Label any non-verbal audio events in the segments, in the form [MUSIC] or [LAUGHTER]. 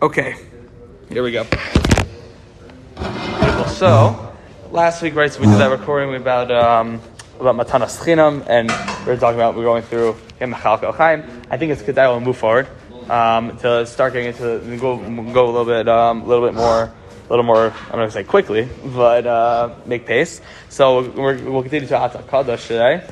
Okay, here we go. Beautiful. So, last week, right, so we did that recording about um, about Matanas Chinam, and we were talking about, we are going through Chaim. I think it's good we'll move forward um, to start getting into, go, go a little bit, um, a little bit more, a little more, I'm going to say quickly, but uh, make pace. So we will continue to Atzah Kadosh today,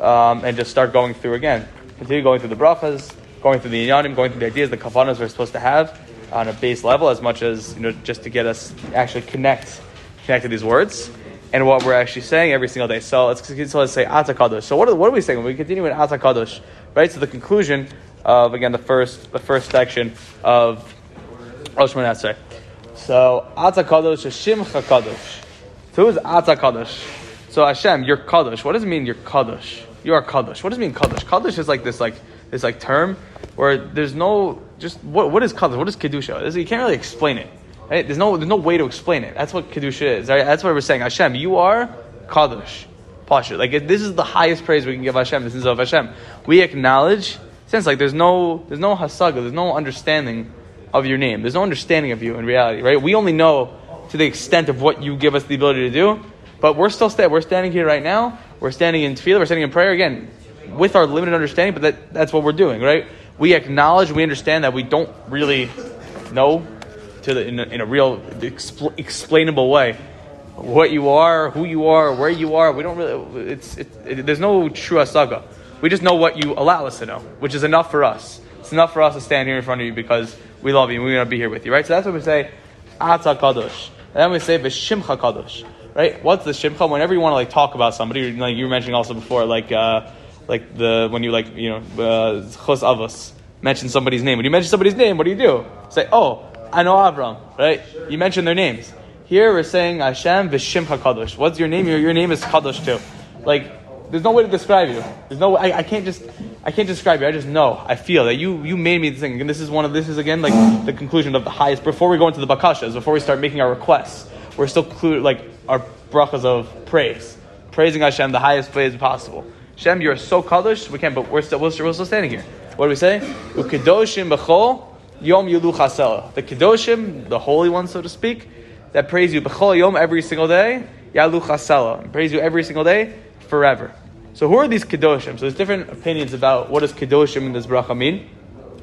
um, and just start going through again. Continue going through the brachas, going through the inyanim, going through the ideas, the kavanas we're supposed to have on a base level, as much as you know, just to get us actually connect connect to these words and what we're actually saying every single day. So let's, so let's say Atakadosh. So what are, what are we saying we continue in Atakadosh? Right. So the conclusion of again the first the first section of oh, Rosh Hashanah. So Atakadosh is Shimcha Kadosh. So who's Atakadosh? So Hashem, you're Kadosh. What does it mean? You're Kadosh. You are Kadosh. What does it mean Kadosh? Kadosh is like this like this like term where there's no just what what is Kadosh? What is kedusha? You can't really explain it. Right? There's no there's no way to explain it. That's what kedusha is. Right? That's what we're saying. Hashem, you are Kadosh. Pasha. Like this is the highest praise we can give Hashem. This is of Hashem. We acknowledge sense like there's no there's no hasaga, there's no understanding of your name. There's no understanding of you in reality, right? We only know to the extent of what you give us the ability to do, but we're still sta- we're standing here right now. We're standing in tefillah, we're standing in prayer again with our limited understanding, but that, that's what we're doing, right? We acknowledge, we understand that we don't really know to the, in, a, in a real expl- explainable way what you are, who you are, where you are. We don't really. It's it, it, there's no true asaga. We just know what you allow us to know, which is enough for us. It's enough for us to stand here in front of you because we love you and we want to be here with you, right? So that's what we say, Atza Kadosh. And then we say Vishimcha Kadosh, right? What's the Shimcha? Whenever you want to like talk about somebody, like you were mentioning also before, like uh, like the when you like you know uh, Chos Avos mention somebody's name. When you mention somebody's name, what do you do? Say, oh, I know Avram, right? You mention their names. Here we're saying Hashem Vishimcha Kadosh. What's your name? Your, your name is Kadosh too. Like there's no way to describe you. There's no. I, I can't just. I can't describe you. I just know. I feel that you you made me this thing. And this is one of this is again like the conclusion of the highest. Before we go into the bakashas, before we start making our requests, we're still clued like our brachas of praise, praising Hashem the highest praise possible. Hashem, you're so kaddish. We can't, but we're still we're still standing here. What do we say? Ukedoshim b'chol yom. The kedoshim, the holy ones, so to speak, that praise you b'chol yom every single day. Yalu chasela. Praise you every single day forever. So who are these kedoshim? So there's different opinions about what does kedoshim in this bracha mean.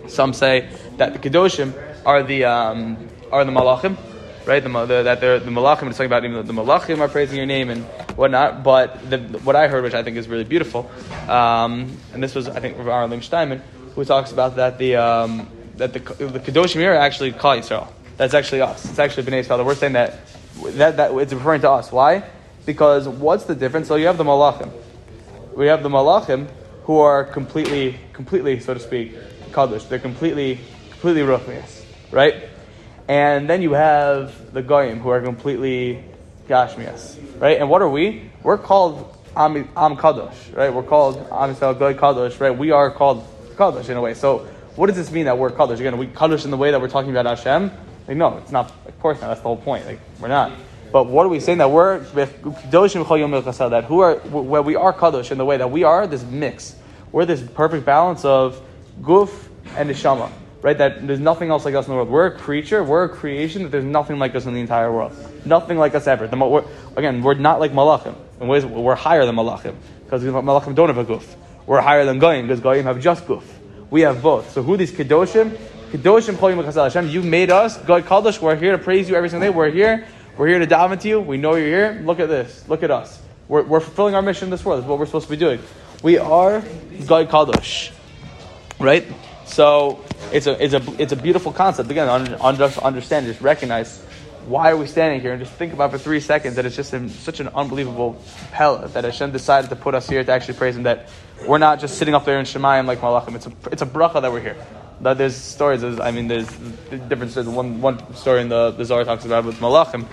Some say that the kedoshim are the um, are the malachim, right? The, the, that they're the malachim. It's talking about even the, the malachim are praising your name and whatnot. But the, what I heard, which I think is really beautiful, um, and this was I think Rav Leib Steinman, who talks about that the um, that the the kedoshim actually Klal Yisrael. That's actually us. It's actually Bnei Yisrael. We're saying that that that it's referring to us. Why? Because what's the difference? So you have the malachim we have the malachim who are completely, completely, so to speak, kaddish. They're completely, completely ruchnias, right? And then you have the goyim who are completely gashmias, right? And what are we? We're called am, am kadosh, right? We're called am Yisrael kadosh, right? We are called kadosh in a way. So what does this mean that we're kadosh? Again, we kadosh in the way that we're talking about Hashem? Like, no, it's not. Of course not. That's the whole point. Like, we're not. But what are we saying that we're with that who are where we are kadosh in the way that we are this mix. We're this perfect balance of guf and neshama, right? That there's nothing else like us in the world. We're a creature, we're a creation that there's nothing like us in the entire world. Nothing like us ever. The, we're, again, we're not like malachim. In ways, we're higher than malachim because malachim don't have a guf. We're higher than goyim because goyim have just guf. We have both. So who these kedoshim? Kedoshim Hashem. You made us. God called us. We're here to praise you every single day. We're here we're here to daven to you. We know you're here. Look at this. Look at us. We're, we're fulfilling our mission in this world. That's what we're supposed to be doing. We are Goy Kadosh. Right? So it's a, it's a, it's a beautiful concept. Again, understand, just recognize why are we standing here and just think about for three seconds that it's just in such an unbelievable pella that Hashem decided to put us here to actually praise Him. That we're not just sitting up there in Shemayim like Malachim. It's a, it's a bracha that we're here that there's stories. There's, I mean, there's different. One one story in the the Zohar talks about with Malachim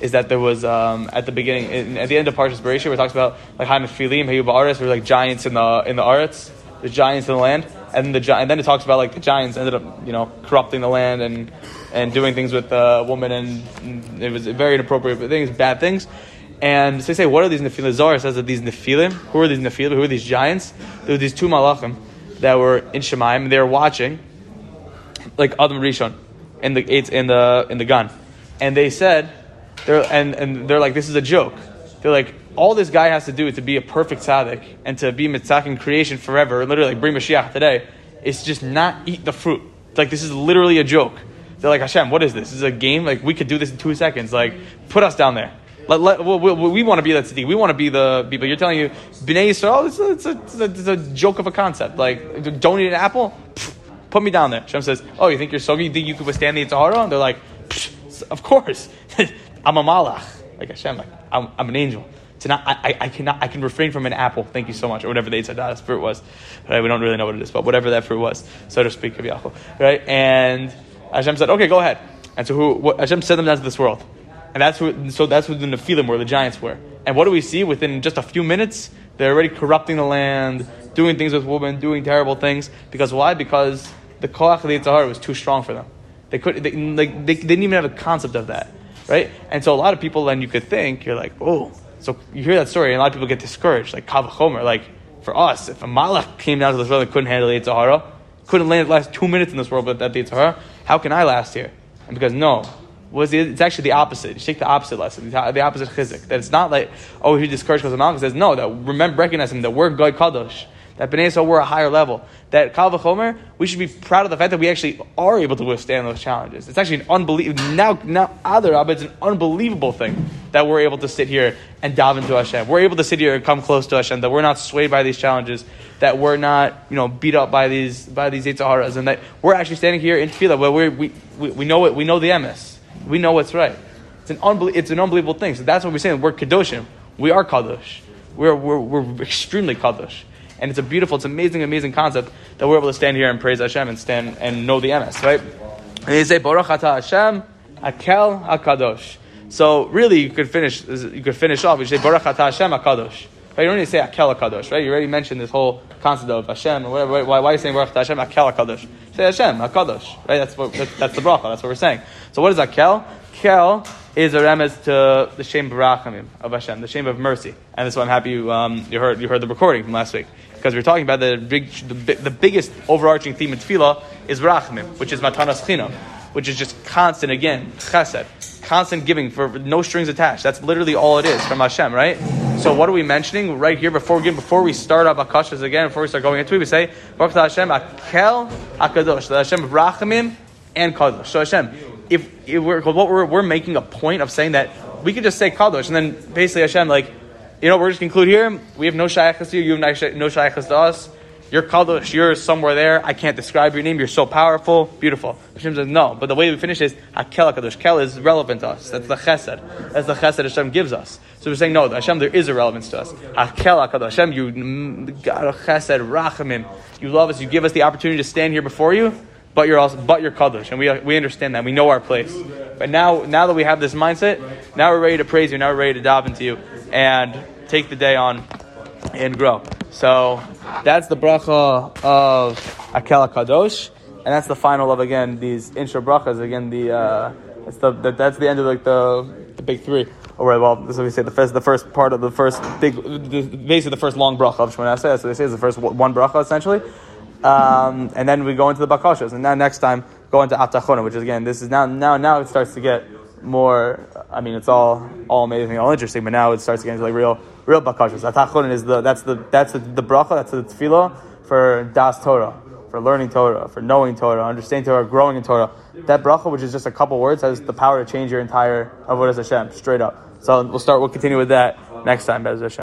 is that there was um, at the beginning, in, at the end of Parshas Bereshit, where it talks about like HaNefilim, Hayu Ba'aretz, were like giants in the in the Aretz, the giants in the land, and the and then it talks about like the giants ended up you know corrupting the land and and doing things with the woman, and it was very inappropriate things, bad things. And so they say, what are these Nephilim? Zohar says that these Nephilim, who are these Nephilim? Who are these giants? There were these two Malachim that were in Shemaim, and they were watching, like Adam Rishon, in the in the in the gun, and they said, they're and and they're like, this is a joke. They're like, all this guy has to do to be a perfect tzaddik and to be mitzvah creation forever, literally like bring Mashiach today, is just not eat the fruit. Like this is literally a joke. They're like, Hashem, what is this? This is a game? Like we could do this in two seconds. Like put us down there. Let, let, we, we, we want to be that tzaddik. We want to be the people. You're telling you, Bnei Yisrael, it's a, it's, a, it's, a, it's a joke of a concept. Like, don't eat an apple? Pfft, put me down there. Hashem says, oh, you think you're so good? You think you could withstand the Yetzer Hara? And they're like, of course. [LAUGHS] I'm a malach. Like Hashem, like, I'm, I'm an angel. To not, I, I cannot, I can refrain from an apple. Thank you so much, or whatever the Yitzhak fruit was. Right? We don't really know what it is, but whatever that fruit was, so to speak, of Yaakov. Right? And Hashem said, okay, go ahead. And so who, what, Hashem sent them down to this world. And that's who, so that's who the Nephilim were, the giants were. And what do we see? Within just a few minutes, they're already corrupting the land, doing things with women, doing terrible things. Because why? Because the koach the was too strong for them. They could, they, like, they, they didn't even have a concept of that, right? And so a lot of people, then you could think, you're like, oh, so you hear that story, and a lot of people get discouraged, like Kal V'chomer, like for us, if a malach came down to this world and couldn't handle the Yetzer Hara, couldn't land last two minutes in this world but the Yetzer Hara, how can I last here? And because no, was the, it's actually the opposite. You take the opposite lesson, the opposite chizuk. That it's not like, oh, he discouraged because of Malach. says, no, that remember, recognize that we're Goy Kadosh. That Bnei Yisrael, we're a higher level. That Kal V'chomer, we should be proud of the fact that we actually are able to withstand those challenges. It's actually an unbelievable, now, now, other, it's an unbelievable thing that we're able to sit here and dive into Hashem. We're able to sit here and come close to Hashem, that we're not swayed by these challenges, that we're not, you know, beat up by these, by these Yitzharas, and that we're actually standing here in Tefillah, where we we, we, we know it, we know the emes. We know what's right. It's an, unbelie- it's an unbelievable thing. So that's what we're saying. We're Kedoshim. We are Kadosh. We're, we're, we're extremely Kadosh. And it's a beautiful, it's amazing, amazing concept that we're able to stand here and praise Hashem and stand and know the emes, right? And they say, Baruch Ata Hashem, Akel HaKadosh. So really, you could finish, you could finish off, you say, Baruch Ata Hashem HaKadosh. Right? You don't need to say Akel HaKadosh, right? You already mentioned this whole concept of Hashem, or whatever. Why, why are you saying Baruch Ata Hashem Akel HaKadosh? Say Hashem HaKadosh, right? That's what, that's the bracha, that's what we're saying. So what is Akel? Kel is a remez to the Shem Barachamim of Hashem, the shame of mercy. And that's why I'm happy you, um, you, heard, you heard the recording from last week. Because we are talking about the, big, the, the biggest overarching theme in Tefillah is Barachamim, which is Matanas Chinam, which is just constant, again, chesed, constant giving for no strings attached. That's literally all it is from Hashem, right? So what are we mentioning right here before we, before we start up Akashas again, before we start going into it, we say, Baruch Hashem, Akel HaKadosh, the Hashem of Rachamim and Kadosh. So Hashem, if, if we're, what we're, we're making a point of saying that we could just say Kadosh, and then basically Hashem, like, you know, we're just conclude here. We have no shayachas to you. You have no shayachas to us. You're kadosh. You're somewhere there. I can't describe your name. You're so powerful, beautiful. Hashem says no. But the way we finish is hakel kadosh. Kel is relevant to us. That's the chesed. That's the chesed Hashem gives us. So we're saying no. Hashem, there is a relevance to us. Hakel kadosh. Hashem, you got a chesed rachamim. You love us. You give us the opportunity to stand here before you but you're also but you're kadosh, and we we understand that we know our place. But now now that we have this mindset, now we're ready to praise you. Now we're ready to dive into you and take the day on and grow. So that's the bracha of Akela Kadosh, and that's the final of again these intro brachas. Again, the uh, that's the, the, that's the end of like the the big three. Or well, this is what we say the first the first part of the first big basically the first long bracha of Shemona Esrei. So they say it's the first one bracha essentially. Um, and then we go into the bakashas, and then next time go into Atah Chonen, which is again, this is now now now it starts to get more. I mean, it's all all amazing, all interesting, but now it starts to into like real real bakashas. Atah Chonen is the that's the that's the, the bracha, that's the tefillah for das Torah, for learning Torah, for knowing Torah, understanding Torah, growing in Torah. That bracha, which is just a couple words, has the power to change your entire avodas Hashem straight up. So we'll start. We'll continue with that next time, Bez Hashem.